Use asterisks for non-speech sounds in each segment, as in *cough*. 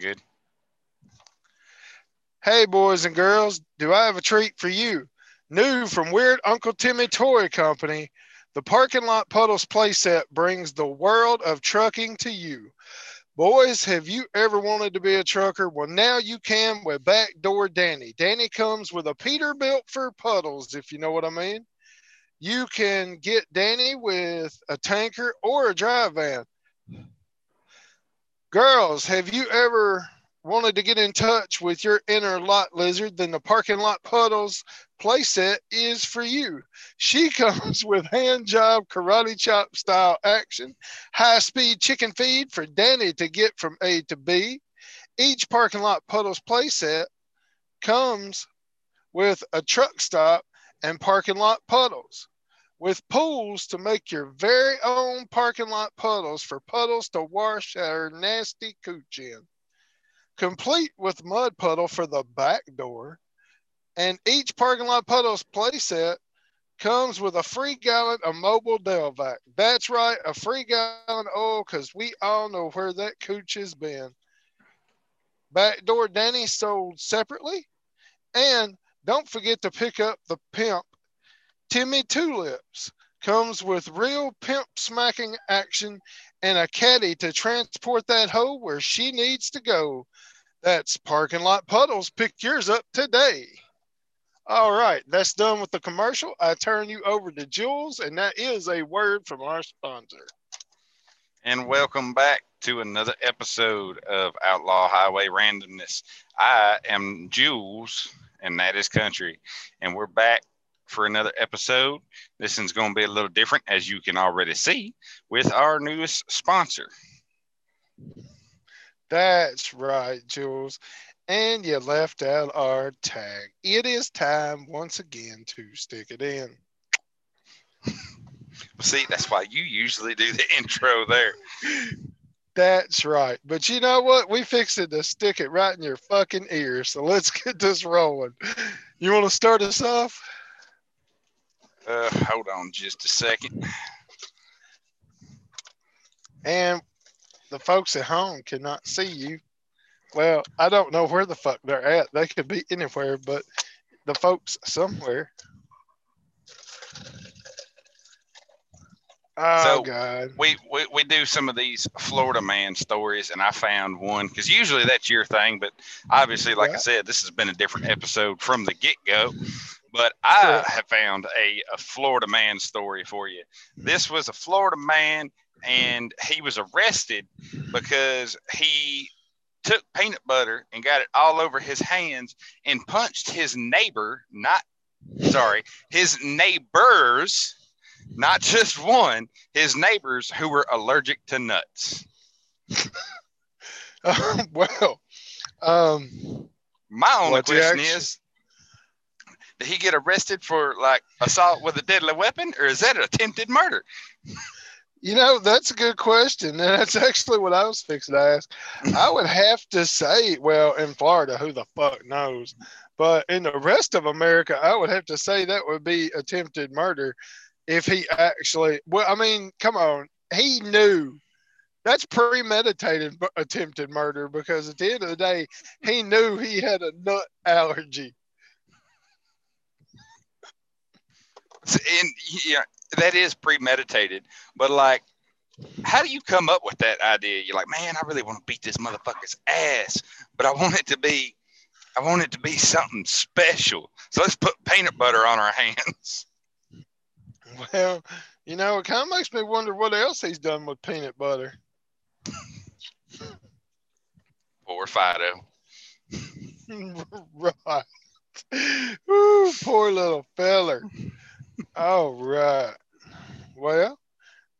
good. Hey, boys and girls, do I have a treat for you? New from Weird Uncle Timmy Toy Company, the Parking Lot Puddles playset brings the world of trucking to you. Boys, have you ever wanted to be a trucker? Well, now you can with Backdoor Danny. Danny comes with a Peterbilt for puddles, if you know what I mean. You can get Danny with a tanker or a drive van. Girls, have you ever wanted to get in touch with your inner lot lizard? Then the parking lot puddles playset is for you. She *laughs* comes with hand job karate chop style action, high speed chicken feed for Danny to get from A to B. Each parking lot puddles playset comes with a truck stop and parking lot puddles with pools to make your very own parking lot puddles for puddles to wash our nasty cooch in. Complete with mud puddle for the back door. And each parking lot puddles playset comes with a free gallon of Mobil Delvac. That's right, a free gallon of oil because we all know where that cooch has been. Backdoor Danny sold separately. And don't forget to pick up the pimp Timmy Tulips comes with real pimp smacking action and a caddy to transport that hoe where she needs to go. That's parking lot puddles. Pick yours up today. All right, that's done with the commercial. I turn you over to Jules, and that is a word from our sponsor. And welcome back to another episode of Outlaw Highway Randomness. I am Jules, and that is Country. And we're back for another episode. This one's going to be a little different, as you can already see, with our newest sponsor. That's right, Jules. And you left out our tag. It is time once again to stick it in. *laughs* See, that's why you usually do the intro there. That's right. But you know what? We fixed it to stick it right in your fucking ear. So let's *laughs* get this rolling. You want to start us off? Uh, hold on just a second. And the folks at home cannot see you. Well, I don't know where the fuck they're at. They could be anywhere, but the folks somewhere. Oh So, God. We, we we do some of these Florida man stories, and I found one because usually that's your thing, but obviously, like I said, this has been a different episode from the get go. But I have found a, a Florida man story for you. This was a Florida man, and he was arrested because he took peanut butter and got it all over his hands and punched his neighbor, not sorry, his neighbors, not just one, his neighbors who were allergic to nuts. *laughs* well, um, My only question is did he get arrested for like assault with a deadly weapon or is that an attempted murder? you know, that's a good question. And that's actually what I was fixing to ask. I would have to say, well, in Florida, who the fuck knows? But in the rest of America, I would have to say that would be attempted murder if he actually, well, I mean, come on. He knew that's premeditated attempted murder because at the end of the day, he knew he had a nut allergy. And yeah, that is premeditated, but like how do you come up with that idea? You're like, man, I really want to beat this motherfucker's ass, but I want it to be, I want it to be something special. So let's put peanut butter on our *laughs* hands. Well, you know, it kind of makes me wonder what else he's done with peanut butter. Poor Fido. *laughs* right. Ooh, poor little feller. All right. Well,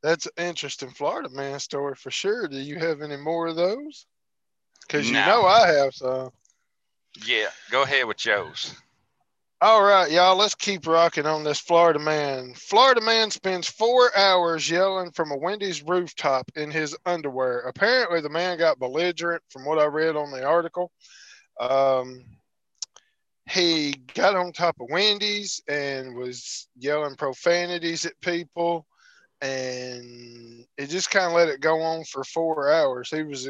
that's an interesting Florida man story for sure. Do you have any more of those? Because you No. know I have some. Yeah, go ahead with yours. All right, y'all, let's keep rocking on this Florida man. Florida man spends four hours yelling from a Wendy's rooftop in his underwear. Apparently, the man got belligerent from what I read on the article. Um, he got on top of Wendy's and was yelling profanities at people, and it just kind of let it go on for four hours. He was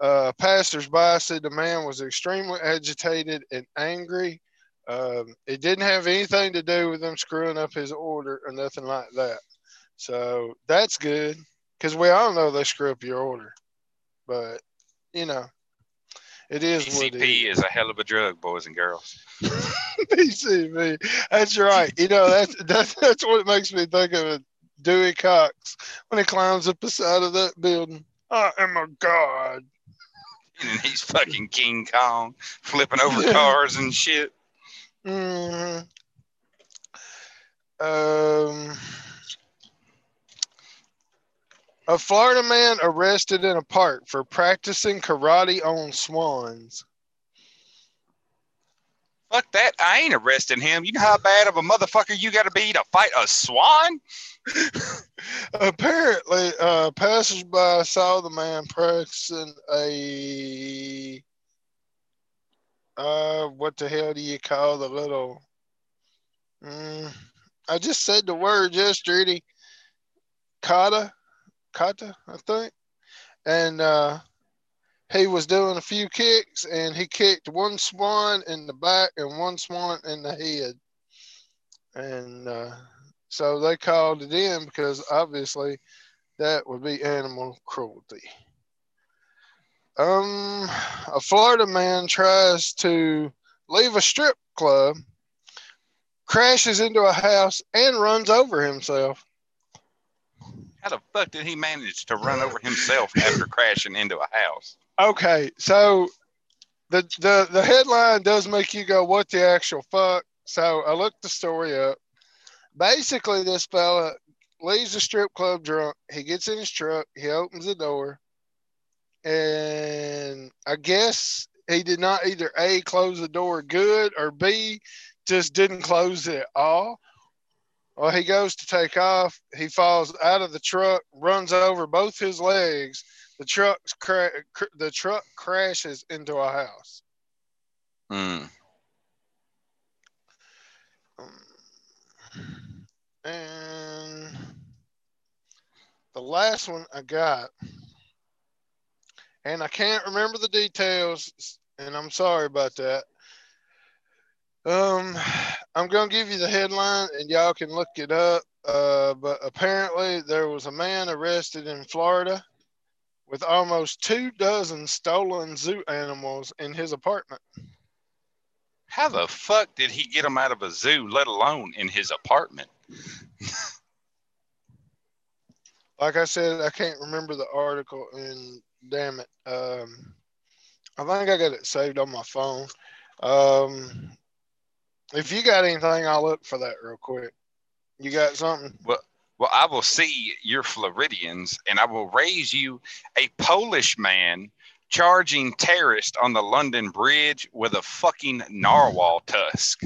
Uh, passersby said the man was extremely agitated and angry. Um, it didn't have anything to do with them screwing up his order or nothing like that. So that's good because we all know they screw up your order. But, you know, it is what it PCP is a hell of a drug, boys and girls. *laughs* PCP. That's right. You know, that's, that's, that's what makes me think of it. Dewey Cox when he climbs up the side of that building. I am a god. And he's fucking King Kong, flipping over cars and shit. hmm Um, a Florida man arrested in a park for practicing karate on swans. Fuck that. I ain't arresting him. You know how bad of a motherfucker you got to be to fight a swan? *laughs* Apparently, uh, passersby saw the man practicing a uh, what the hell do you call the little? Mm, I just said the word yesterday. Kata, kata, I think, and uh, he was doing a few kicks, and he kicked one swan in the back and one swan in the head, and uh, so they called it in because obviously that would be animal cruelty. Um, a Florida man tries to leave a strip club, crashes into a house, and runs over himself. How the fuck did he manage to run over himself after crashing into a house? Okay, so the the the headline does make you go, "What the actual fuck?" So I looked the story up. Basically, this fella leaves the strip club drunk. He gets in his truck. He opens the door, and I guess he did not either a close the door good or b just didn't close it at all. Well, he goes to take off. He falls out of the truck, runs over both his legs. The truck's cra- cr- the truck crashes into a house. Hmm. Um, and the last one I got, and I can't remember the details, and I'm sorry about that. Um, I'm gonna give you the headline, and y'all can look it up. Uh, but apparently, there was a man arrested in Florida with almost two dozen stolen zoo animals in his apartment. How the fuck did he get them out of a zoo, let alone in his apartment? Like I said, I can't remember the article, and damn it, um, I think I got it saved on my phone. Um, if you got anything, I'll look for that real quick. You got something? Well, well, I will see your Floridians, and I will raise you a Polish man charging terrorist on the London Bridge with a fucking narwhal tusk.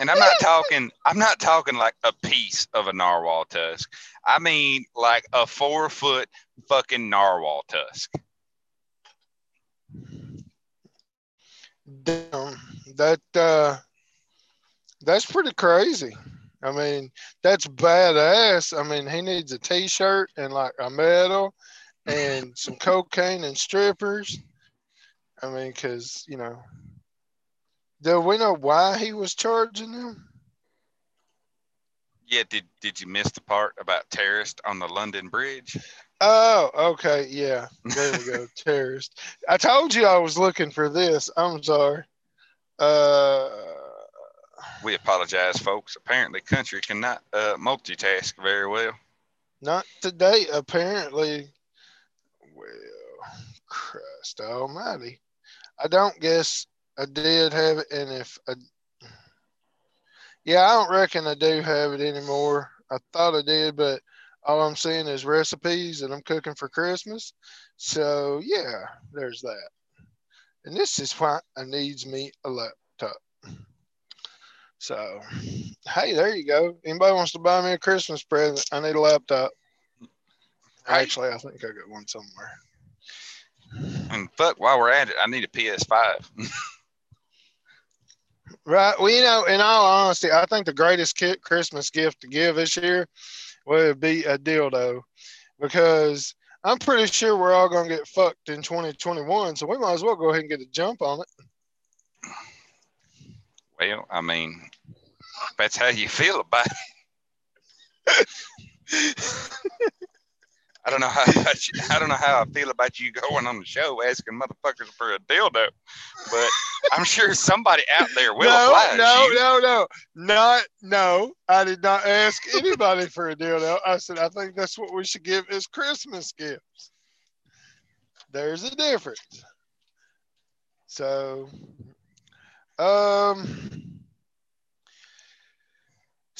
And I'm not *laughs* talking. I'm not talking like a piece of a narwhal tusk. I mean like a four foot fucking narwhal tusk. Damn, that uh, that's pretty crazy. I mean, that's badass. I mean, he needs a T-shirt and like a medal and *laughs* some cocaine and strippers. I mean, because you know, do we know why he was charging them? Yeah, did did you miss the part about terrorist on the London Bridge? Oh, okay, yeah. *laughs* There we go. Terrorist. I told you I was looking for this. I'm sorry. Uh, We apologize, folks. Apparently, country cannot uh, multitask very well. not today, apparently. Well, Christ Almighty. I don't guess I did have it, and if I, yeah, I don't reckon I do have it anymore. I thought I did, but all I'm seeing is recipes that I'm cooking for Christmas. So yeah, there's that. And this is why I needs me a laptop. So, hey, there you go. Anybody wants to buy me a Christmas present? I need a laptop. Actually, I think I got one somewhere. And fuck, while we're at it, I need a PS5. *laughs* Right. Well, you know, in all honesty, I think the greatest Christmas gift to give this year would be a dildo because I'm pretty sure we're all gonna get fucked in 2021, so we might as well go ahead and get a jump on it. Well, I mean, that's how you feel about it. *laughs* I don't know how you, I don't know how I feel about you going on the show asking motherfuckers for a dildo, but I'm sure somebody out there will no, no, you. no, no, not no. I did not ask anybody for a dildo. I said I think that's what we should give as Christmas gifts. There's a difference. So, um.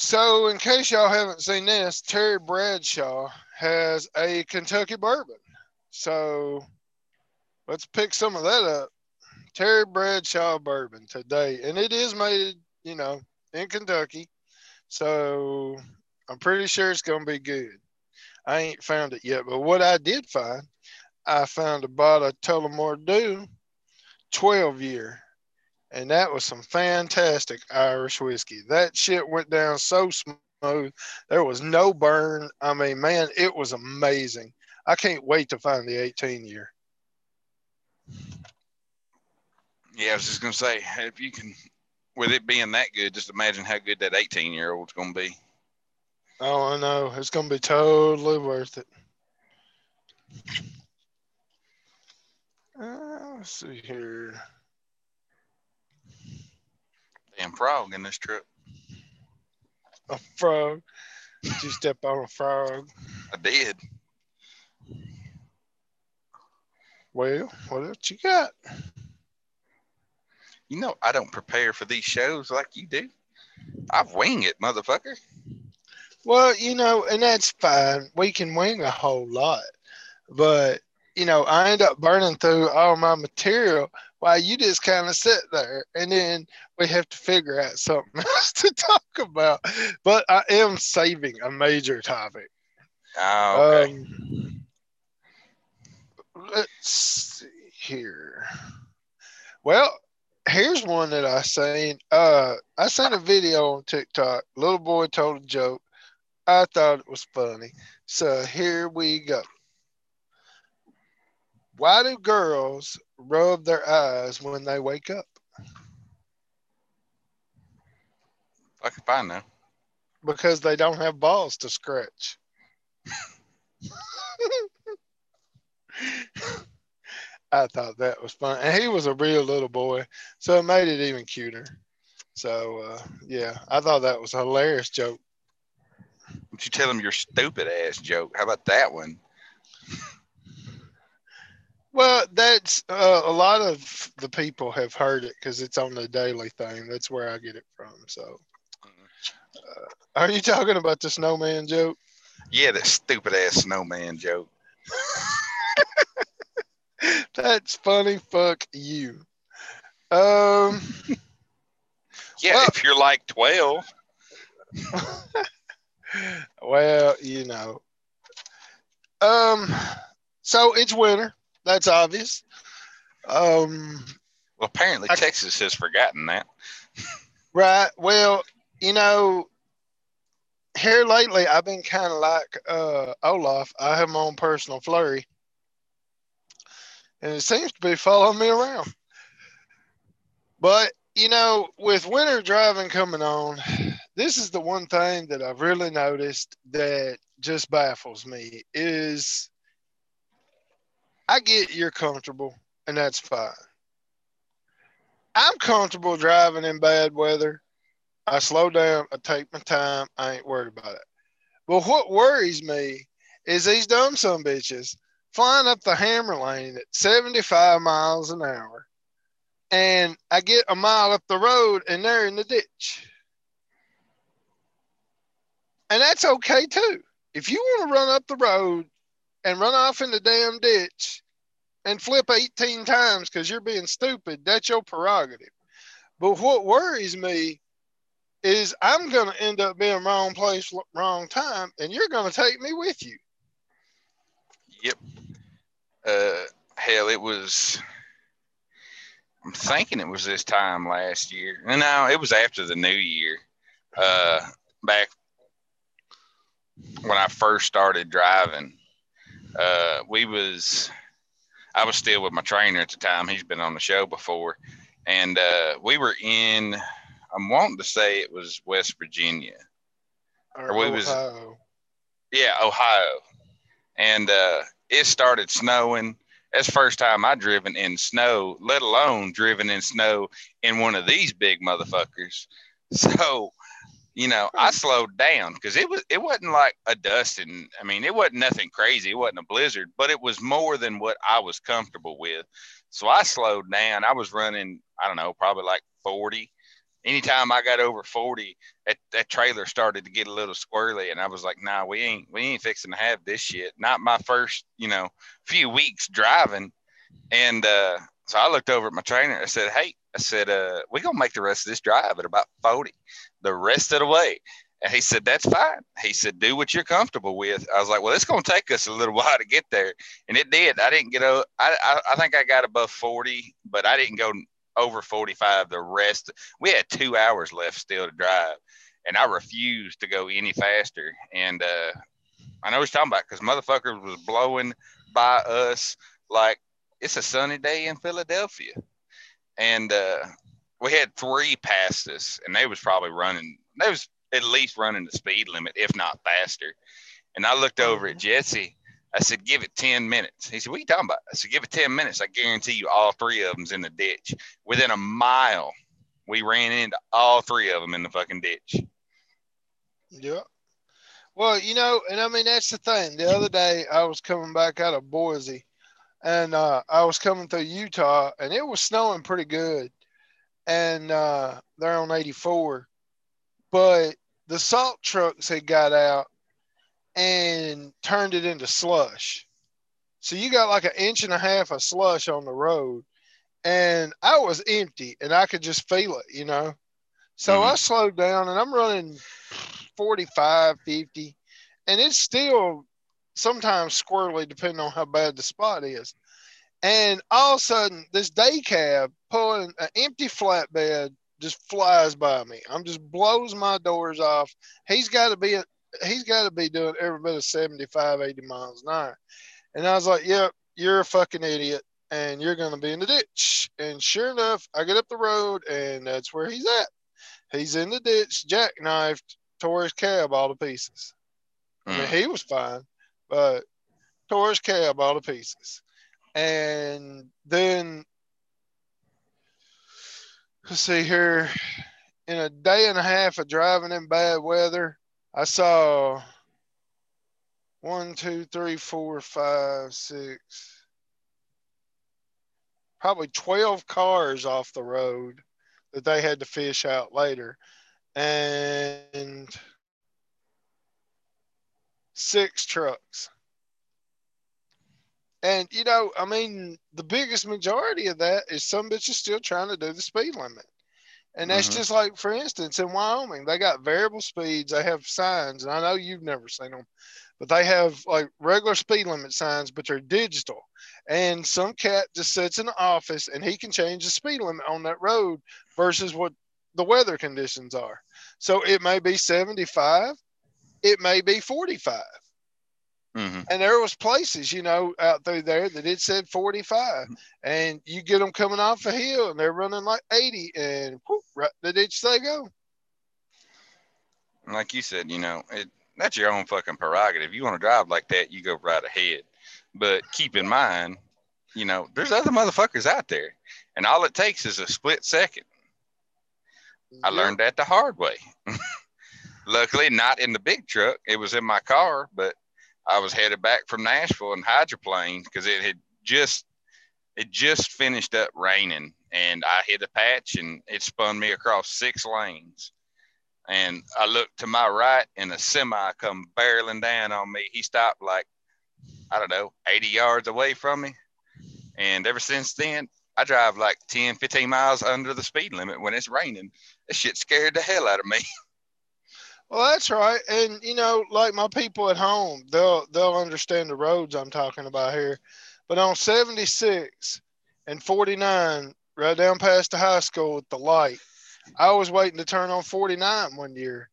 So, in case y'all haven't seen this, Terry Bradshaw has a Kentucky bourbon. So, let's pick some of that up. Terry Bradshaw bourbon today, and it is made, you know, in Kentucky. So, I'm pretty sure it's going to be good. I ain't found it yet, but what I did find, I found a bottle of Tullamore Dew 12 year and that was some fantastic Irish whiskey. That shit went down so smooth. There was no burn. I mean, man, it was amazing. I can't wait to find the 18 year. Yeah, I was just gonna say if you can, with it being that good, just imagine how good that 18 year old's gonna be. Oh, I know. It's going to be totally worth it. Uh, let's see here. Damn frog in this trip. A frog. Did you step on a frog? I did. Well, what else you got? You know, I don't prepare for these shows like you do. I wing it, motherfucker. Well, you know, and that's fine. We can wing a whole lot. But, you know, I end up burning through all my material while you just kind of sit there. And then we have to figure out something *laughs* else to talk about. But I am saving a major topic. Oh, okay. Um, let's see here. Well, here's one that I seen. Uh, I seen a video on TikTok. Little boy told a joke. I thought it was funny. So here we go. Why do girls rub their eyes when they wake up? Fuck if I know. Because they don't have balls to scratch. I thought that was fun. And he was a real little boy, so it made it even cuter. So uh, yeah, I thought that was a hilarious joke. Don't you tell him your stupid ass joke? How about that one? Well, that's uh, a lot of the people have heard it because it's on the daily thing. That's where I get it from. So, uh, are you talking about the snowman joke? Yeah, that stupid ass snowman joke. *laughs* That's funny. Fuck you. Um. *laughs* Yeah, Well- if you're like 12. *laughs* well, you know. Um. So it's winter. That's obvious. Um. Well, apparently I- Texas has forgotten that. Right. Well, you know, here lately, I've been kind of like uh, Olaf. I have my own personal flurry, and it seems to be following me around. But you know, with winter driving coming on, this is the one thing that I've really noticed that just baffles me is I get you're comfortable, and that's fine. I'm comfortable driving in bad weather. I slow down. I take my time. I ain't worried about it. But what worries me is these dumb some bitches flying up the hammer lane at 75 miles an hour. And I get a mile up the road and they're in the ditch. And that's okay too. If you want to run up the road and run off in the damn ditch and flip 18 times because you're being stupid, that's your prerogative. But what worries me is I'm going to end up being wrong place, wrong time, and you're going to take me with you. Yep. Uh, hell, it was. I'm thinking it was this time last year. No, it was after the new year. Uh, back when I first started driving, uh, we was I was still with my trainer at the time. He's been on the show before, and uh, we were in. I'm wanting to say it was West Virginia, Or, Or we was- yeah, Ohio, and uh, it started snowing. That's the first time I driven in snow, let alone driven in snow in one of these big motherfuckers. *laughs* So, you know, I slowed down because it was it wasn't like a dusting. I mean, it wasn't nothing crazy. It wasn't a blizzard, but it was more than what I was comfortable with. So I slowed down. I was running, I don't know, probably like 40. Anytime I got over 40, that, that trailer started to get a little squirrely and I was like, nah, we ain't we ain't fixing to have this shit. Not my first, you know, few weeks driving. And uh so I looked over at my trainer. I said, Hey, I said, uh, we gonna make the rest of this drive at about 40, the rest of the way. And he said, That's fine. He said, Do what you're comfortable with. I was like, Well, it's gonna take us a little *laughs* while to get there. And it did. I didn't get o- I, I, I think I got above 40, but I didn't go over 45 the rest. We had two hours left still to drive. And I refused to go any faster. And uh I know what you're talking about because motherfuckers was blowing by us like it's a sunny day in Philadelphia. And uh, we had three past us, and they was probably running. They was at least running the speed limit, if not faster. And I looked over at Jesse. I said, "Give it ten minutes." He said, "What are you talking about?" I said, "Give it ten minutes. I guarantee you, all three of them's in the ditch. Within a mile, we ran into all three of them in the fucking ditch." Yeah. Well, you know, and I mean that's the thing. The other day I was coming back out of Boise and uh, I was coming through Utah and it was snowing pretty good. And uh, they're on 84. But the salt trucks had got out and turned it into slush. So you got like an inch and a half of slush on the road. And I was empty and I could just feel it, you know. So Mhm. I slowed down and I'm running 45, 50, and it's still sometimes squirrely depending on how bad the spot is. And all of a sudden, this day cab pulling an empty flatbed just flies by me. I'm just blows my doors off. He's got to be he's got to be doing every bit of 75, 80 miles an hour. And I was like, "Yep, you're a fucking idiot, and you're gonna be in the ditch." And sure enough, I get up the road, and that's where he's at. He's in the ditch, jackknifed, tore his cab all to pieces. I mean, Mm. he was fine, but tore his cab all to pieces. And then, let's see here, in a day and a half of driving in bad weather, I saw one, two, three, four, five, six, probably 12 cars off the road that they had to fish out later. And six trucks. And you know, I mean, the biggest majority of that is some bitches still trying to do the speed limit. And that's Mhm. just like, for instance, in Wyoming, they got variable speeds. They have signs, and I know you've never seen them, but they have like regular speed limit signs, but they're digital. And some cat just sits in the office and he can change the speed limit on that road versus what the weather conditions are. So it may be 75, it may be 45 Mhm. and there was places you know out through there that it said 45 and you get them coming off a hill and they're running like 80 and whoop, right the ditch they go like you said, you know, it, that's your own fucking prerogative. You want to drive like that, you go right ahead. But keep in mind, you know, there's other motherfuckers out there, and all it takes is a split second. I learned that the hard way. *laughs* Luckily, not in the big truck. It was in my car, but I was headed back from Nashville in hydroplane because it had just it just finished up raining, and I hit a patch and it spun me across six lanes. And I looked to my right, and a semi come barreling down on me. He stopped like I don't know, 80 yards away from me. And ever since then, I drive like 10, 15 miles under the speed limit when it's raining. That shit scared the hell out of me. *laughs* well that's right and you know like my people at home they'll they'll understand the roads i'm talking about here but on 76 and 49 right down past the high school at the light i was waiting to turn on 49 one year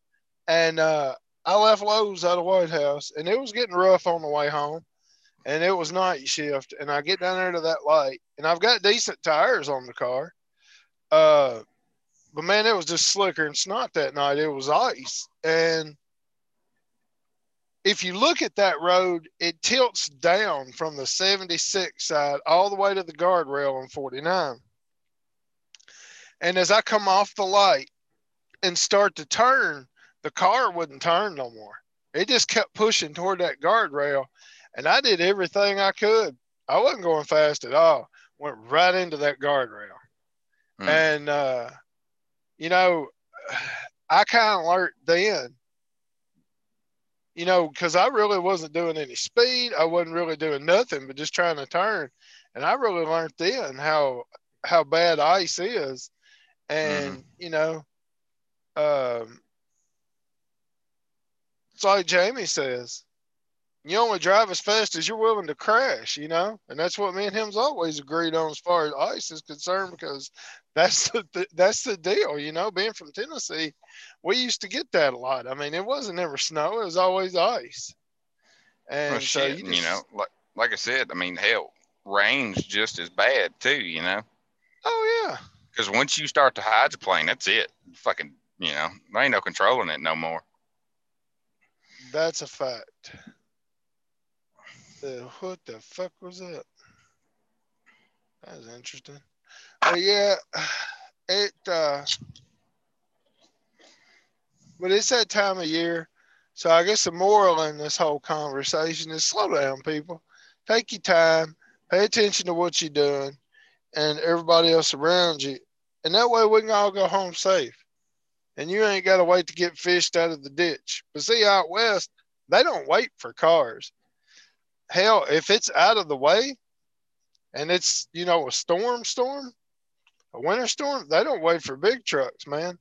and uh I left Lowe's out of White House, and it was getting rough on the way home. and it was night shift. And I get down there to that light, and I've got decent tires on the car. Uh, but man, it was just slicker and snot that night. It was ice. And if you look at that road, it tilts down from the 76 side all the way to the guardrail on 49. And as I come off the light and start to turn, the car wouldn't turn no more. It just kept pushing toward that guardrail. And I did everything I could. I wasn't going fast at all. Went right into that guardrail. Mm. And uh, you know, I kind of learned then, you know, because I really wasn't doing any speed. I wasn't really doing nothing but just trying to turn. And I really learned then how how bad ice is. And, mm-hmm. you know, um, it's like Jamie says, you only drive as fast as you're willing to crash, you know, and that's what me and him's always agreed on as far as ice is concerned because that's the that's the deal, you know. Being from Tennessee, we used to get that a lot. I mean, it wasn't ever snow; it was always ice. And well, so shit, you, just, you know, like like I said, I mean, hell, rain's just as bad too, you know. Oh yeah. Because once you start to hydroplane, that's it. Fucking, you know, there ain't no controlling it no more. That's a fact. The, what the fuck was that? That was interesting. But yeah, *sighs* it uh but it's that time of year. So I guess the moral in this whole conversation is slow down, people. Take your time, pay attention to what you're doing and everybody else around you. And that way we can all go home safe. And you ain't got to wait to get fished out of the ditch. But see, out west, they don't wait for cars. Hell, if it's out of the way and it's, you know, a storm, storm, a winter storm, they don't wait for big trucks, man.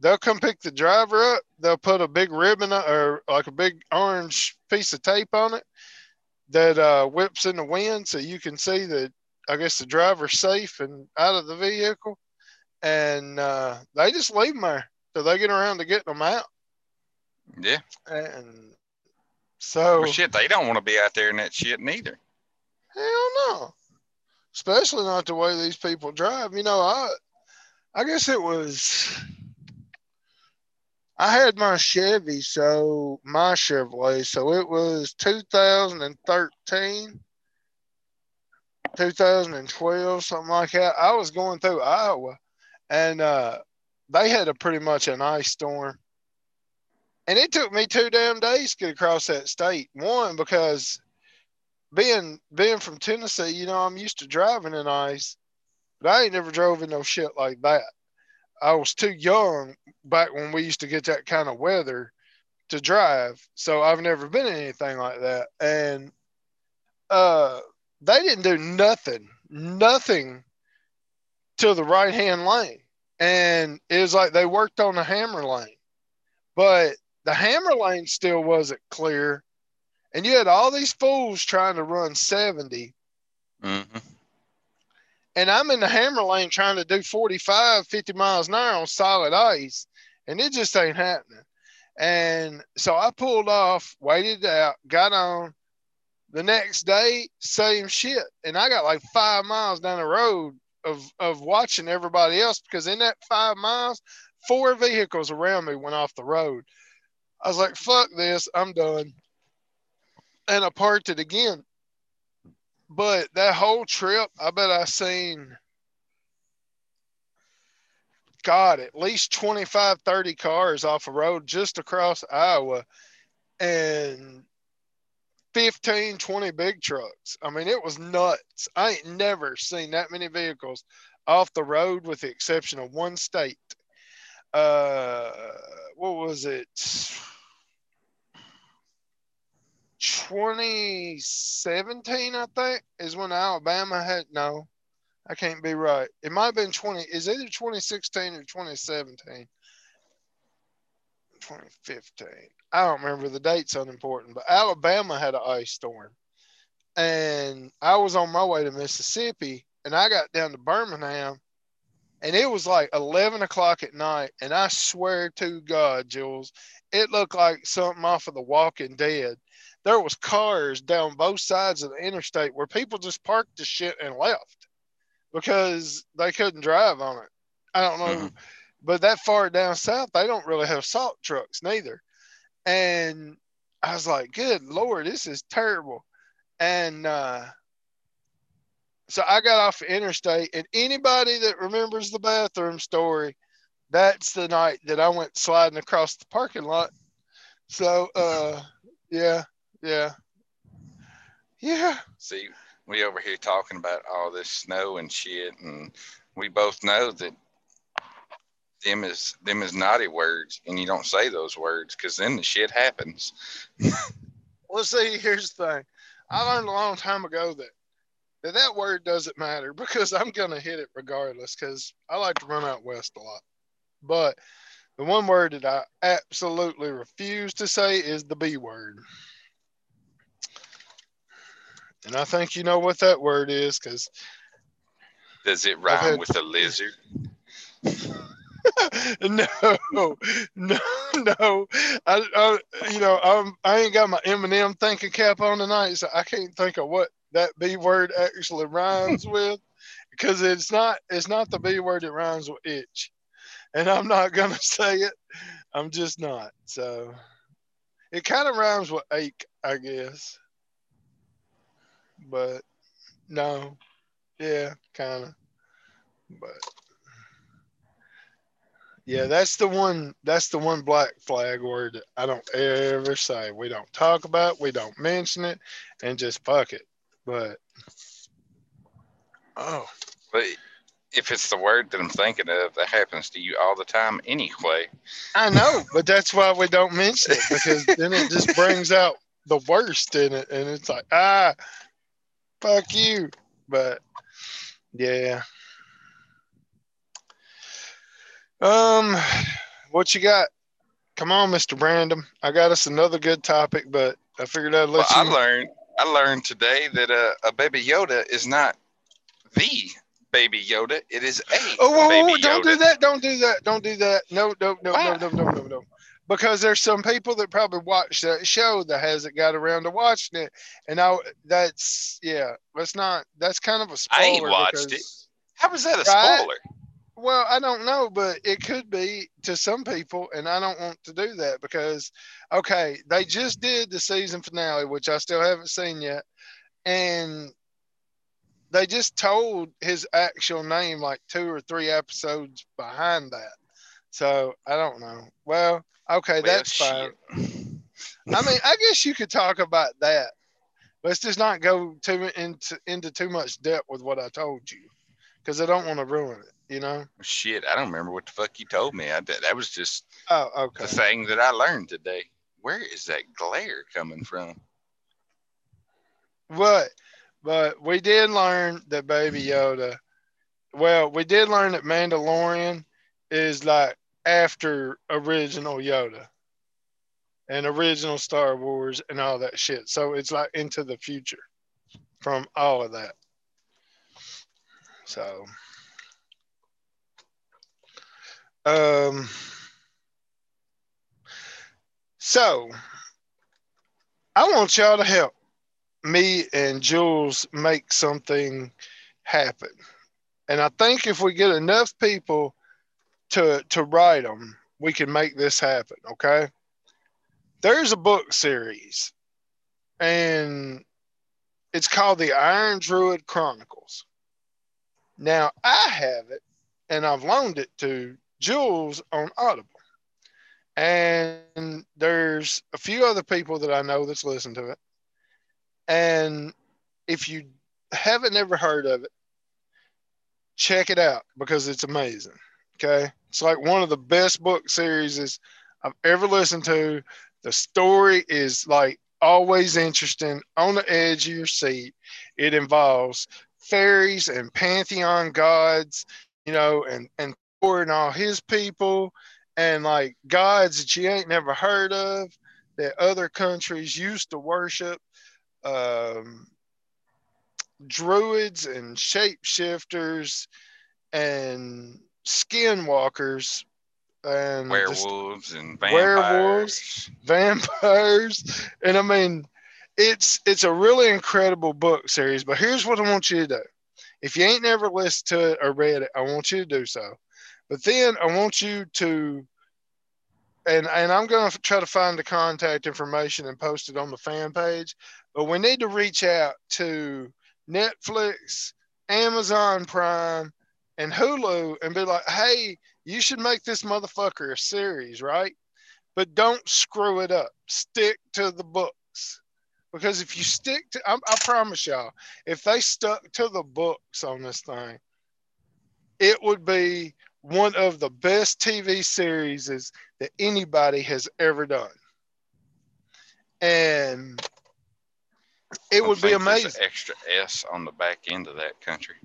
They'll come pick the driver up. They'll put a big ribbon or like a big orange piece of tape on it that uh, whips in the wind so you can see that I guess the driver's safe and out of the vehicle. And uh, they just leave them there till they get around to getting them out. Yeah. And so. Well, shit, they don't want to be out there in that shit neither. Hell no especially not the way these people drive. You know, I I guess it was I had my Chevy, so my Chevrolet, so it was 2013, 2012, something like that. I was going through Iowa, and uh, they had a pretty much an ice storm, and it took me two damn days to get across that state. One because being being from Tennessee, you know, I'm used to driving in ice, but I ain't never drove in no shit like that. I was too young back when we used to get that kind of weather to drive, so I've never been in anything like that. And uh, they didn't do nothing, nothing to the right hand lane, and it was like they worked on the hammer lane, but the hammer lane still wasn't clear and you had all these fools trying to run 70. Mm-hmm. And I'm in the hammer lane trying to do 45, 50 miles an hour on solid ice. And it just ain't happening. And so I pulled off, waited out, got on. The next day, same shit. And I got like five miles down the road of, of watching everybody else because in that five miles, four vehicles around me went off the road. I was like, fuck this, I'm done and I parked it again. But that whole trip, I bet I seen God, at least 25, 30 cars off a road just across Iowa and 15, 20 big trucks. I mean, it was nuts. I ain't never seen that many vehicles off the road with the exception of one state. Uh, what was it? 2017, I think, is when Alabama had no, I can't be right. It might have been 20, is either 2016 or 2017. 2015. I don't remember the date's unimportant, but Alabama had an ice storm. And I was on my way to Mississippi and I got down to Birmingham and it was like 11 o'clock at night. And I swear to God, Jules, it looked like something off of The Walking Dead there was cars down both sides of the interstate where people just parked the shit and left because they couldn't drive on it. I don't know, Mhm. but that far down south, they don't really have salt trucks neither. And I was like, good lord, this is terrible. And uh, so I got off the interstate, and anybody that remembers the bathroom story, that's the night that I went sliding across the parking lot. So, uh, yeah, yeah, yeah. See, we over here talking about all this snow and shit, and we both know that them is them is naughty words, and you don't say those words because then the shit happens. *laughs* Well, see, here's the thing. I learned a long time ago that that, that word doesn't matter *laughs* because I'm gonna hit it regardless because I like to run out west a lot. But the one word that I absolutely refuse to say is the B word. And I think you know what that word is because Does it rhyme had- with a lizard? *laughs* no, no, no. I, I, you know, I'm, I ain't got my Eminem thinking cap on tonight, so I can't think of what that B word actually rhymes *laughs* with, because it's not, it's not the B word that rhymes with itch, and I'm not gonna *laughs* say it. I'm just not. So, it kind of rhymes with ache, I guess, but no, yeah, kind of, but. Yeah, that's the one. That's the one black flag word that I don't ever say. We don't talk about. We don't mention it, and just fuck it. But oh, But if it's the word that I'm thinking of, that happens to you all the time anyway. I know, but that's why we don't mention it because then it just brings out the worst in it, and it's like ah, fuck you. But yeah. Um, what you got? Come on, Mr. Brandon. I got us another good topic, but I figured I'd Well, let I learned I learned today that uh, a baby Yoda is not the baby Yoda. It is a Oh, whoa, whoa, whoa, don't Yoda. do that. Don't do that. Don't do that. No, no, no, Why? no, no, no, no, no. Because there's some people that probably watch that show that hasn't got around to watching it. And I, that's, yeah, that's not, that's kind of a spoiler. I ain't watched because, How was that a Right? spoiler? Well, I don't know, but it could be to some people. And I don't want to do that because, okay, they just did the season finale, which I still haven't seen yet. And they just told his actual name like two or three episodes behind that. So I don't know. Well, okay, Well, that's fine. I mean, I guess you could talk about that. Let's just not go too into into too much depth with what I told you, because I don't want to ruin it. You know? Shit, I don't remember what the fuck you told me. I, that, that was just Oh, okay. the thing that I learned today. Where is that glare coming from? What? but we did learn that Baby Yoda. Well, we did learn that Mandalorian is like after original Yoda and original Star Wars and all that shit. So it's like into the future from all of that. So um so I want y'all to help me and Jules make something happen. And I think if we get enough people to to write them, we can make this happen, okay? There's a book series and it's called The Iron Druid Chronicles. Now, I have it and I've loaned it to Jules on Audible. And there's a few other people that I know that's listened to it. And if you haven't ever heard of it, check it out because it's amazing. Okay. It's like one of the best book series I've ever listened to. The story is like always interesting, on the edge of your seat. It involves fairies and pantheon gods, you know, and, and Thor and all his people, and like gods that you ain't never heard of that other countries used to worship um, druids and shapeshifters and skinwalkers and just Werewolves and vampires. Werewolves. vampires and i mean it's it's a really incredible book series. But here's what I want you to do: if you ain't never listened to it or read it, I want you to do so. But then I want you to, and and I'm going to try to find the contact information and post it on the fan page. But we need to reach out to Netflix, Amazon Prime, and Hulu and be like, hey, you should make this motherfucker a series, right? But don't screw it up. Stick to the books. Because if you stick to, I, I promise y'all, if they stuck to the books on this thing, it would be one of the best TV series that anybody has ever done. And it I would be amazing. an extra S on the back end of that country.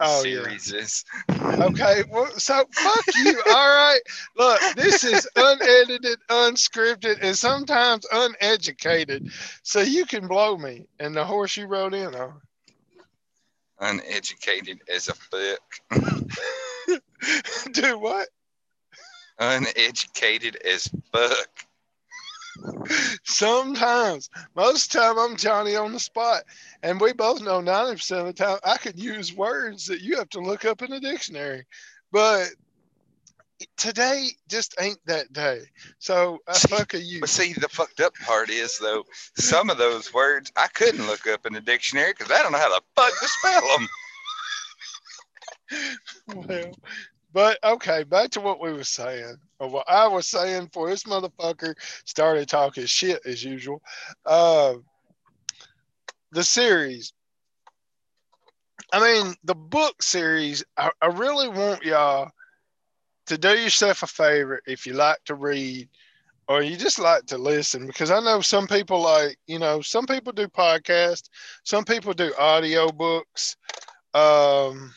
Oh, yeah. Series is. Okay, well, so fuck you. *laughs* All right, look, this is unedited, unscripted, and sometimes uneducated. So you can blow me, and the horse you rode in on. Uneducated as a fuck. *laughs* Do what? Uneducated as fuck. Sometimes, most time I'm Johnny on the spot, and we both know 90% of the time I could use words that you have to look up in a dictionary, but today just ain't that day. So I See, fuck a you. But see, the fucked up part is though, some of those words I couldn't look up in the dictionary because I don't know how the fuck to spell them. *laughs* well, but okay, back to what we were saying, or what I was saying before this motherfucker started talking shit as usual. Uh, the series. I mean, the book series. I, I really want y'all to do yourself a favor if you like to read or you just like to listen because I know some people like, you know, some people do podcasts, some people do audio books. Um,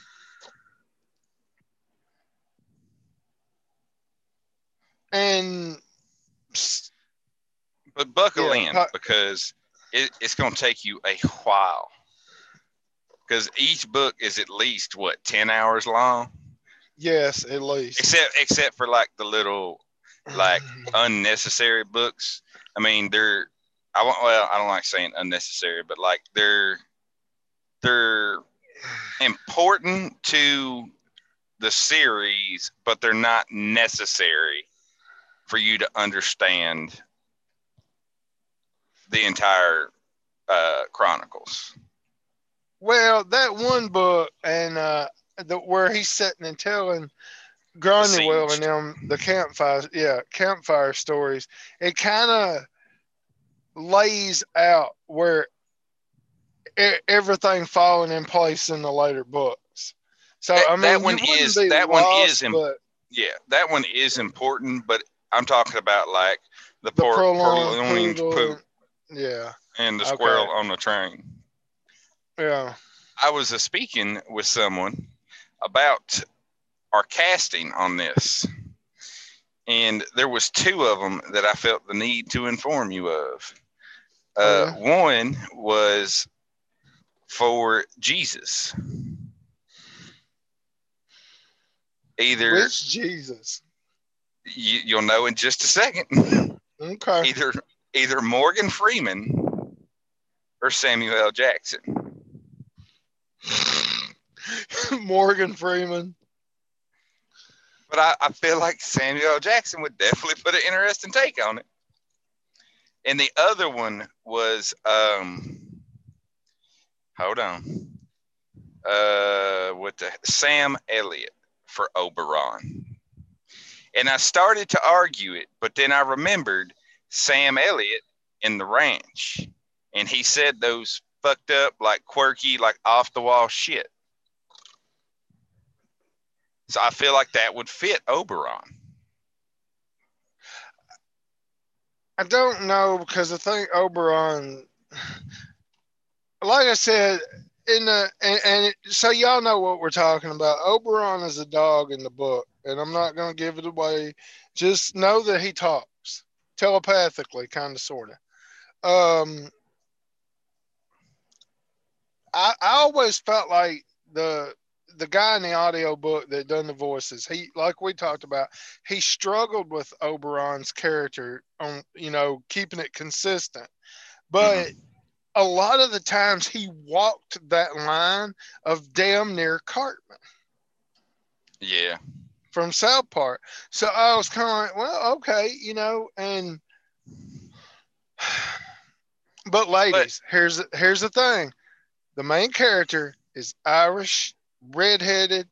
and But buckle Yeah, in po- because it, it's going to take you a while. Because each book is at least what ten hours long, yes, at least except except for like the little like *laughs* unnecessary books. I mean, they're I want well, I don't like saying unnecessary, but like they're they're important to the series, but they're not necessary for you to understand the entire uh, chronicles. Well, that one book and uh, the where he's sitting and telling Granuaile and them the campfire, yeah, campfire stories. It kind of lays out where everything falling in place in the later books. So That- I mean, that one is- that one is im- Yeah, that one is important, but I'm talking about like the, the por- prolonged poop yeah, and the Okay. squirrel on the train. yeah. I was uh, speaking with someone about our casting on this, and there was two of them that I felt the need to inform you of. Uh, One was for Jesus. Either Which Jesus? You, you'll know in just a second. Okay. either either Morgan Freeman or Samuel L. Jackson. *laughs* Morgan Freeman. But I, I feel like Samuel L. Jackson would definitely put an interesting take on it. And the other one was um hold on. Uh what the Sam Elliott for Oberon. And I started to argue it, but then I remembered Sam Elliott in the ranch. And he said those fucked up, like quirky, like off the wall shit. So I feel like that would fit Oberon. I don't know because I think Oberon, like I said, in the and, and so y'all know what we're talking about. Oberon is a dog in the book, and I'm not going to give it away. Just know that he talks telepathically, kind of, sort of. Um, I I always felt like the the guy in the audio book that done the voices, he like we talked about, he struggled with Oberon's character on you know keeping it consistent, but Mhm. a lot of the times he walked that line of damn near Cartman Yeah. From South Park. So I was kind of like, well, okay, you know, and *sighs* but ladies, here's here's the thing. The main character is Irish, redheaded,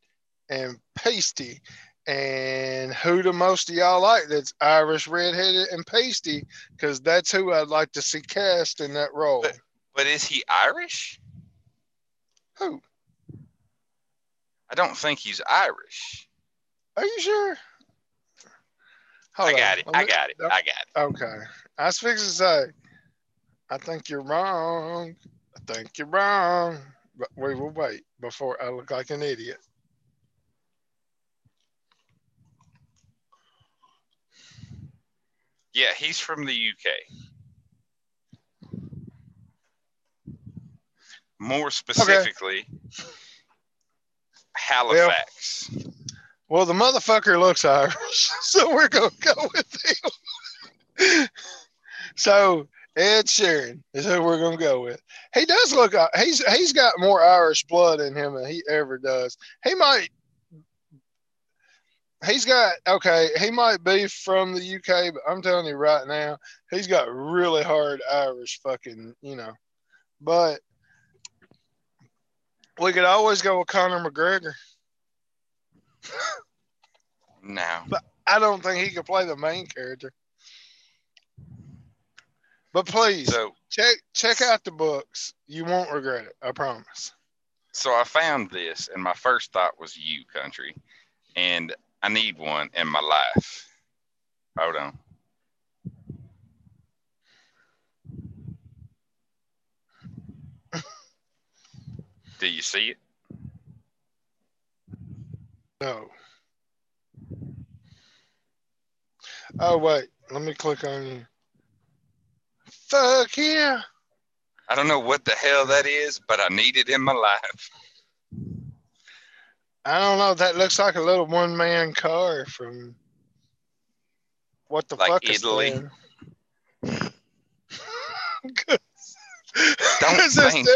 and pasty. And who the most of y'all like that's Irish, redheaded, and pasty? Because that's who I'd like to see cast in that role. But- But is he Irish? who? I don't think he's Irish. Are you sure? Hold I got on. it. I got it. I got it. Okay. I was fixing to say, I think you're wrong. I think you're wrong. But we will wait before I look like an idiot. Yeah, he's from the UK. More specifically, Halifax. Well, the motherfucker looks Irish, *laughs* so we're gonna go with him. *laughs* so Ed Sheeran is who we're gonna go with. He does look. Uh, he's he's got more Irish blood in him than he ever does. He might. He's got okay. He might be from the UK, but I'm telling you right now, he's got really hard Irish fucking. You know, but we could always go with Conor McGregor. No. But I don't think he could play the main character. But please So check check out the books. You won't regret it. I promise. so I found this and my first thought was you, country. And I need one in my life. Hold on. *laughs* Do you see it? No. Oh wait, let me click on you. Fuck yeah. I don't know what the hell that is, but I need it in my life. I don't know. That looks like a little one man car from what the Like fuck is Italy? that? Don't *laughs* think-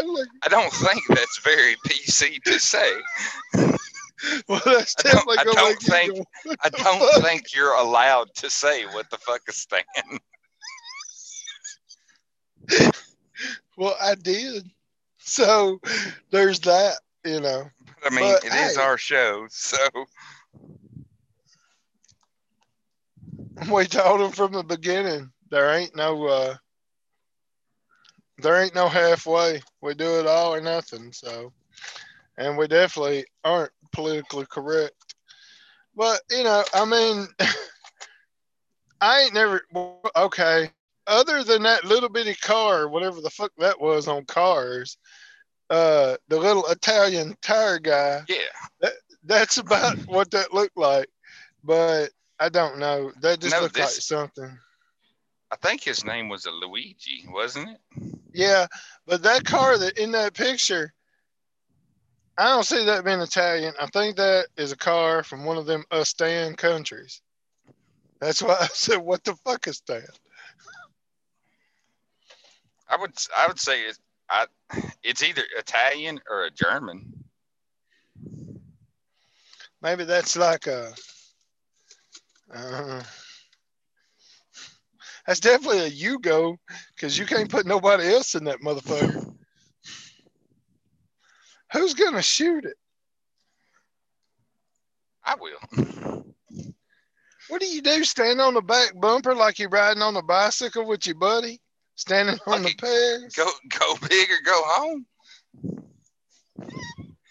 I don't think that's very PC to say. *laughs* *laughs* well, that's I don't- definitely I don't think- I don't fuck?" think you're allowed to say what the fuck is Stan. *laughs* Well, I did. So there's that, you know. I mean, But, it is hey. our show, so *laughs* We told him from the beginning there ain't no uh there ain't no halfway. We do it all or nothing. So and we definitely aren't politically correct. But you know, I mean *laughs* I ain't never okay. Other than that little bitty car, whatever the fuck that was on cars, uh the little Italian tire guy yeah. that's about *laughs* what that looked like. But I don't know. That just No, looked like something. I think his name was a Luigi, wasn't it? Yeah, but that car that in that picture, I don't see that being Italian. I think that is a car from one of them Ustan countries. That's why I said, "What the fuck is that?" I would I would say it's I it's either Italian or a German. Maybe that's like a. Uh, that's definitely a Yugo, because you can't put nobody else in that motherfucker. Who's gonna shoot it? I will. What do you do? Stand on the back bumper like you're riding on a bicycle with your buddy, standing on Like the pegs? Go go big or go home.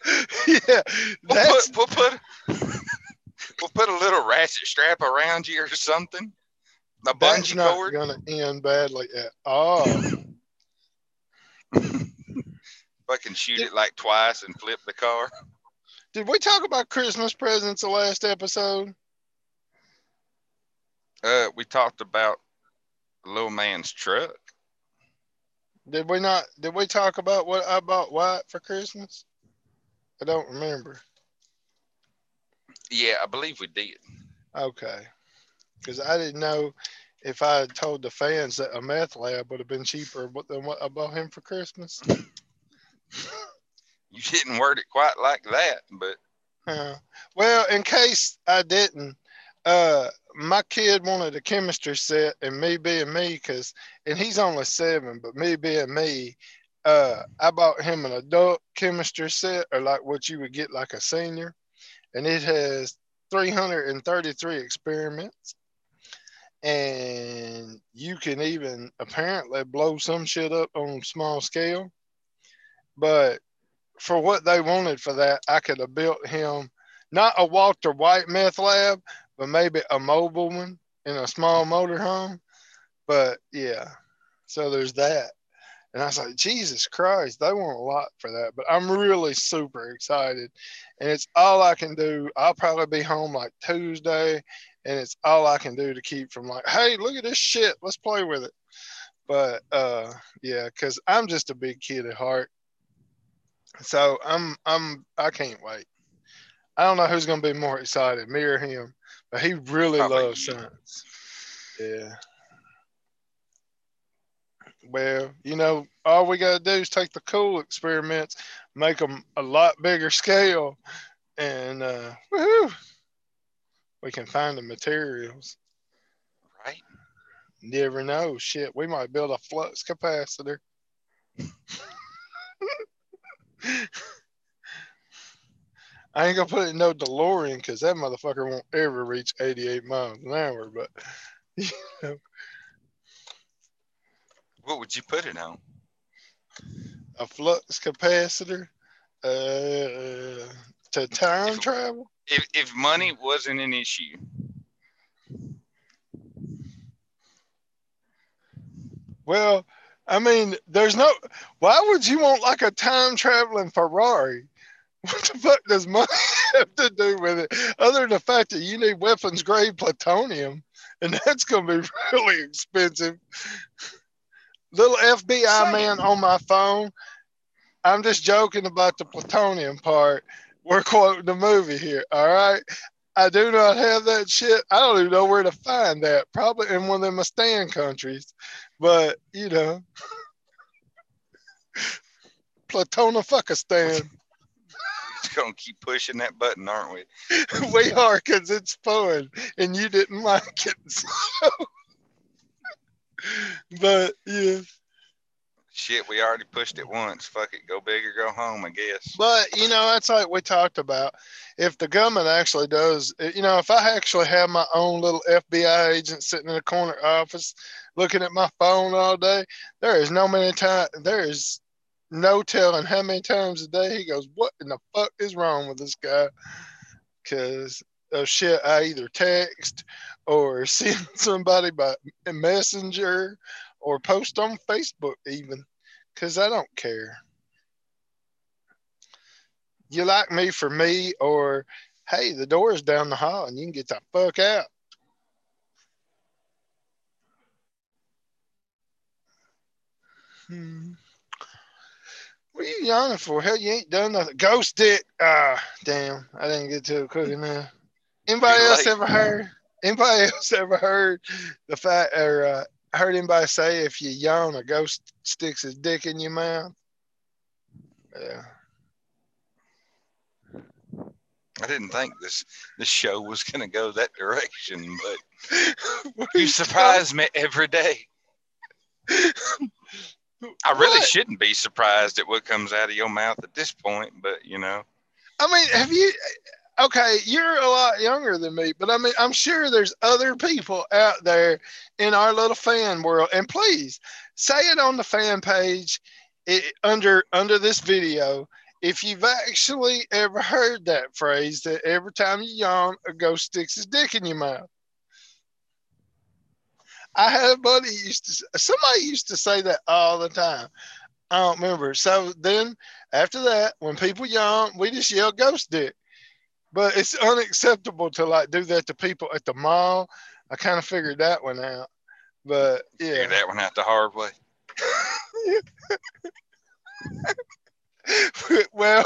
*laughs* yeah, We'll put, we'll put *laughs* we'll put a little ratchet strap around you or something. A that's bungee not cord. gonna end badly at all. Fucking shoot it like twice and flip the car. *laughs* Did we talk about Christmas presents the last episode? Uh, we talked about the little man's truck. Did we not? Did we talk about what I bought White for Christmas? I don't remember. Yeah, I believe we did. Okay. Because I didn't know if I had told the fans that a meth lab would have been cheaper than what I bought him for Christmas. *laughs* You didn't word it quite like that, but Uh, well, in case I didn't, uh, my kid wanted a chemistry set, and me being me, because and he's only seven, but me being me, uh, I bought him an adult chemistry set, or like what you would get like a senior, and it has 333 experiments, and you can even apparently blow some shit up on small scale, but for what they wanted for that, I could have built him not a Walter White meth lab, but maybe a mobile one in a small motorhome. But yeah, so there's that. And I was like, Jesus Christ, they want a lot for that. But I'm really super excited. And it's all I can do. I'll probably be home like Tuesday. And it's all I can do to keep from like, hey, look at this shit. Let's play with it. But uh yeah, because I'm just a big kid at heart. So I'm I'm I can't wait. I don't know who's gonna be more excited, me or him, but he really Probably loves you. science. Yeah. Well, you know, all we gotta do is take the cool experiments, make them a lot bigger scale, and uh, woohoo, we can find the materials. right? Never know. Shit, we might build a flux capacitor. *laughs* *laughs* I ain't gonna put it in no DeLorean because that motherfucker won't ever reach 88 miles an hour. But *laughs* you know, What would you put it on? a flux capacitor uh, to time If- travel. If if money wasn't an issue, Well, I mean, there's no. Why would you want like a time traveling Ferrari? *laughs* What the fuck does money *laughs* have to do with it? Other than the fact that you need weapons grade plutonium, and *laughs* that's going to be really expensive. Little FBI man on my phone. I'm just joking about the plutonium part. We're quoting the movie here. All right. I do not have that shit. I don't even know where to find that. Probably in one of them Stan countries. But, you know, Platonofuckistan. it's *laughs* gonna keep pushing that button, aren't we? we are because it's fun and you didn't like it. *laughs* So. but, yeah. Shit, we already pushed it once. Fuck it, go big or go home, I guess. But you know, that's like we talked about. If the government actually does, eh, you know, if I actually have my own little FBI agent sitting in a corner office looking at my phone all day, there is no many time. There is no telling how many times a day he goes, "What in the fuck is wrong with this guy?" Because of oh, shit I either text or *laughs* send somebody by messenger or post on Facebook even. Because I don't care you like me for me, or hey, the door is down the hall and you can get the fuck out. Hmm. What are you yawning for? Hell, you ain't done nothing. Ghost dick. Ah, damn. I didn't get to it quick *laughs* enough. Anybody else late. ever heard? Anybody *laughs* else ever heard the fact or uh, heard anybody say if you yawn, a ghost sticks his dick in your mouth? Yeah. I didn't think this this show was gonna go that direction, but *laughs* you surprise me every day. I *laughs* really What? shouldn't be surprised at what comes out of your mouth at this point, but you know, I mean, have you? Okay, you're a lot younger than me, but I mean, I'm sure there's other people out there in our little fan world. And please say it on the fan page it, under under this video if you've actually ever heard that phrase that every time you yawn, a ghost sticks his dick in your mouth. I had a buddy used to somebody used to say that all the time. I don't remember. So then after that, when people yawn, we just yell ghost dick. But it's unacceptable to like do that to people at the mall. I kind of figured that one out. But yeah. that one out the hard way. *laughs* well,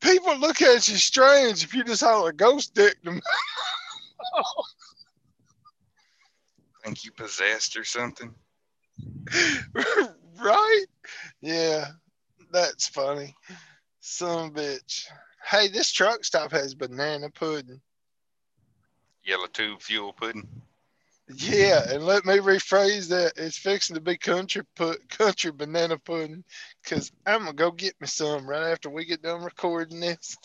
people look look at you strange if you just hold a ghost dick to me. *laughs* Think you possessed or something? *laughs* right? Yeah, that's funny. Some bitch. Hey, this truck stop has banana pudding. Yellow tube fuel pudding. Yeah, and let me rephrase that. It's fixing to be country put country banana pudding because I'm gonna go get me some right after we get done recording this.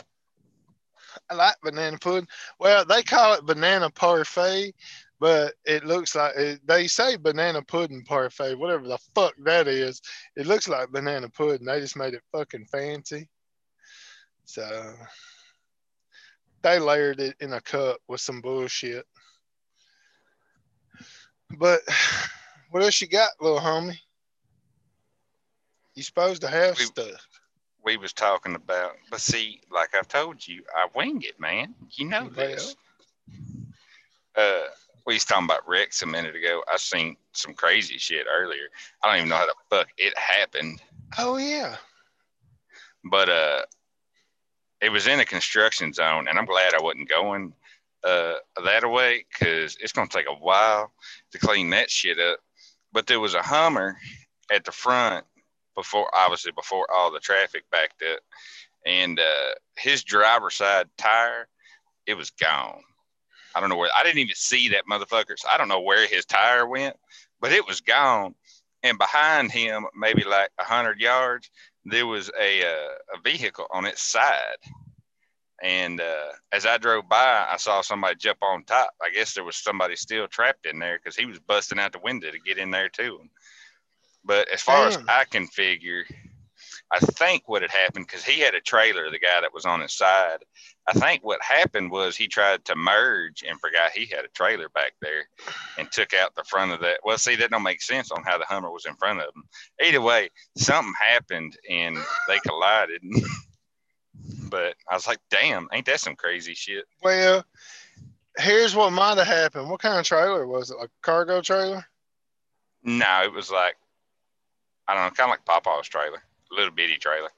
I like banana pudding. Well, they call it banana parfait, but it looks like it, they say banana pudding parfait, whatever the fuck that is. It looks like banana pudding. They just made it fucking fancy. So they layered it in a cup with some bullshit. But what else you got, little homie? You supposed to have We- stuff. We was talking about, but see, like I've told you, I wing it, man. You know this. Uh, we was talking about wrecks a minute ago. I seen some crazy shit earlier. I don't even know how the fuck it happened, Oh yeah. but uh, it was in a construction zone, and I'm glad I wasn't going uh that way because it's gonna take a while to clean that shit up. But there was a Hummer at the front before, obviously before all the traffic backed up, and uh, his driver's side tire, it was gone. I don't know where. I didn't even see that motherfucker. So I don't know where his tire went, but it was gone. And behind him, maybe like a hundred yards, there was a uh, a vehicle on its side. And uh, as I drove by, I saw somebody jump on top. I guess there was somebody still trapped in there because he was busting out the window to get in there too. But as far as I can figure, I think what had happened because he had a trailer, the guy that was on his side. I think what happened was he tried to merge and forgot he had a trailer back there and took out the front of that. Well, see, that don't make sense on how the Hummer was in front of him. Either way, something happened and they collided. *laughs* but I was like, damn, ain't that some crazy shit? Well, here's what might have happened. What kind of trailer was it? Like a cargo trailer? No, it was like, I don't know, kind of like Papa's trailer, little bitty trailer.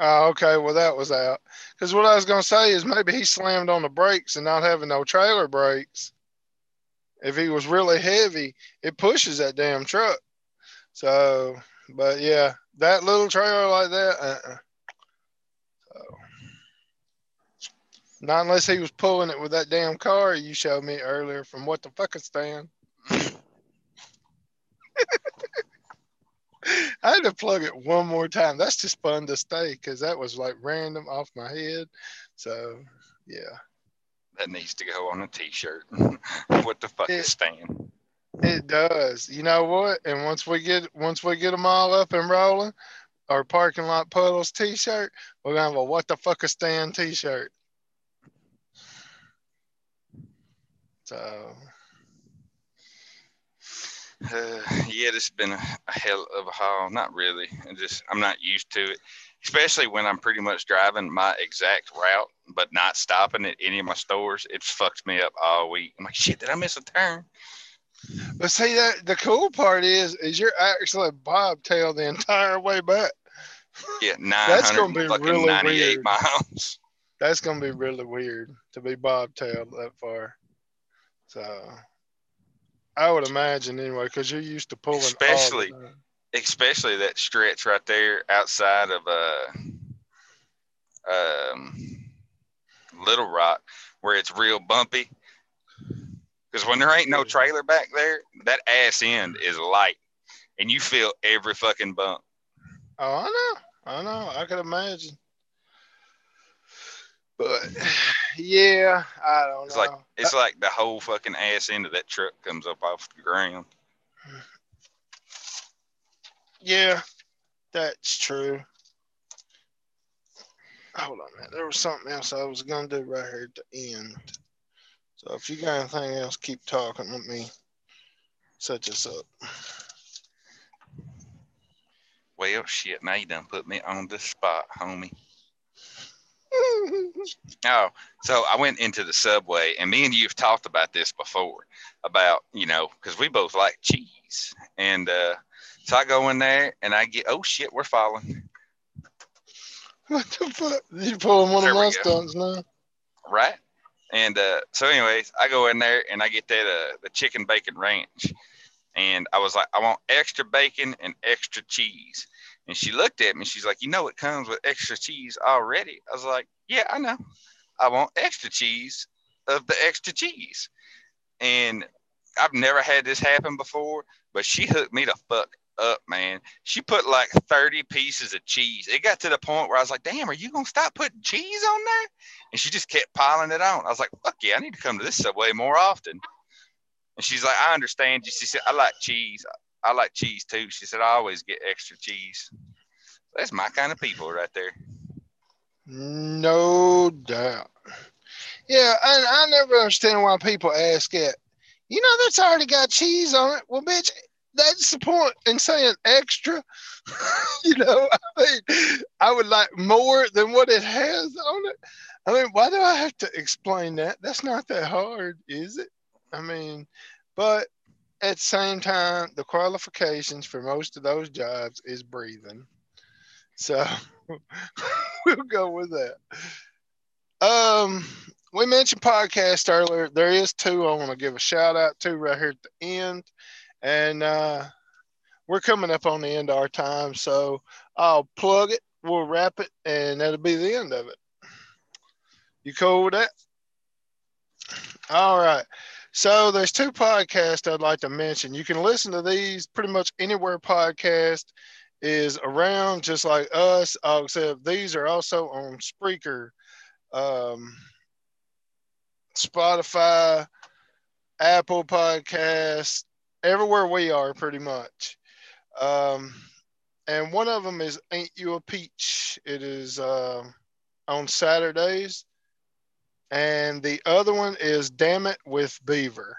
Oh, okay. Well, that was out. Because what I was going to say is maybe he slammed on the brakes and not having no trailer brakes. If he was really heavy, it pushes that damn truck. So, but yeah, that little trailer like that, uh-uh. So, not unless he was pulling it with that damn car you showed me earlier from what the fuck is stand. *laughs* *laughs* I had to plug it one more time. That's just fun to stay because that was like random off my head. So yeah, That needs to go on a t-shirt. *laughs* what the fuck It- is Stan? it does. You know what? And once we get once we get them all up and rolling, our parking lot puddles T-shirt, we're gonna have a what the fuck is Stan T-shirt. So Uh, *sighs* yeah, this has been a, a hell of a haul. Not really. I just I'm not used to it, especially when I'm pretty much driving my exact route, but not stopping at any of my stores. It's fucked me up all week. I'm like, shit, did I miss a turn? But see that the cool part is is you're actually bobtail the entire way back. Yeah, *laughs* That's gonna 900 be fucking really 98 weird. miles. That's gonna be really weird to be bobtailed that far. So I would imagine anyway, because you're used to pulling. Especially- especially that stretch right there outside of uh um Little Rock where it's real bumpy. Because when there ain't no trailer back there, that ass end is light, and you feel every fucking bump. Oh, I know, I know, I could imagine. But *sighs* yeah, I don't It's know. like it's like the whole fucking ass end of that truck comes up off the ground. yeah, that's true. Hold on, man. There was something else I was gonna do right here at the end. So if you got anything else, keep talking. Let me set this up. Well, shit, now you done put me on the spot, homie. *laughs* Oh, so I went into the subway, and me and you have talked about this before about, you know, because we both like cheese. And uh, so I go in there and I get, oh shit, we're falling. What the fuck? You pulling one There of my stunts now? right? And uh, so, anyways, I go in there and I get that uh, the chicken bacon ranch, and I was like, I want extra bacon and extra cheese. And she looked at me. She's like, you know, it comes with extra cheese already. I was like, yeah, I know. I want extra cheese of the extra cheese. And I've never had this happen before, but she hooked me the fuck up, man. She put like 30 pieces of cheese. It got to the point where I was like, damn, are you going to stop putting cheese on there? And she just kept piling it on. I was like, fuck yeah, I need to come to this Subway more often. And she's like, I understand you. She said, I like cheese. I like cheese too. She said, I always get extra cheese. That's my kind of people right there. No doubt. Yeah, and I never understand why people ask it. You know, that's already got cheese on it. Well, bitch, that's the point in saying extra. *laughs* you know, I mean, I would like more than what it has on it. I mean, why do I have to explain that? That's not that hard, is it? I mean, but at the same time, the qualifications for most of those jobs is breathing. So *laughs* we'll go with that. Um, we mentioned podcast earlier. There is two I want to give a shout out to right here at the end. And uh, we're coming up on the end of our time. So I'll plug it, we'll wrap it, and that'll be the end of it. You cool with that? All right. So there's two podcasts I'd like to mention. You can listen to these pretty much anywhere podcast is around, just like us. Except these are also on Spreaker, um, Spotify, Apple Podcasts, everywhere we are, pretty much. Um, and one of them is "Ain't You a Peach." It is uh, on Saturdays, and the other one is "Damn It" with Beaver.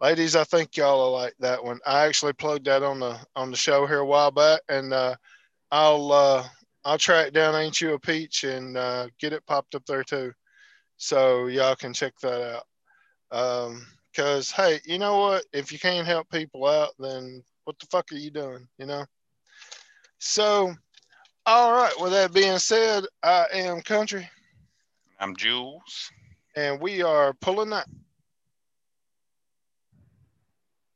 Ladies, I think y'all will like that one. I actually plugged that on the on the show here a while back, and uh, I'll uh, I'll track down "Ain't You a Peach" and uh, get it popped up there too, so y'all can check that out. Um, Cause hey, you know what? If you can't help people out, then what the fuck are you doing? You know. So, all right. With that being said, I am Country, I'm Jules. And we are pulling that.